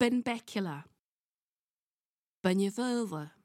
Benbecula. Bunyavurva.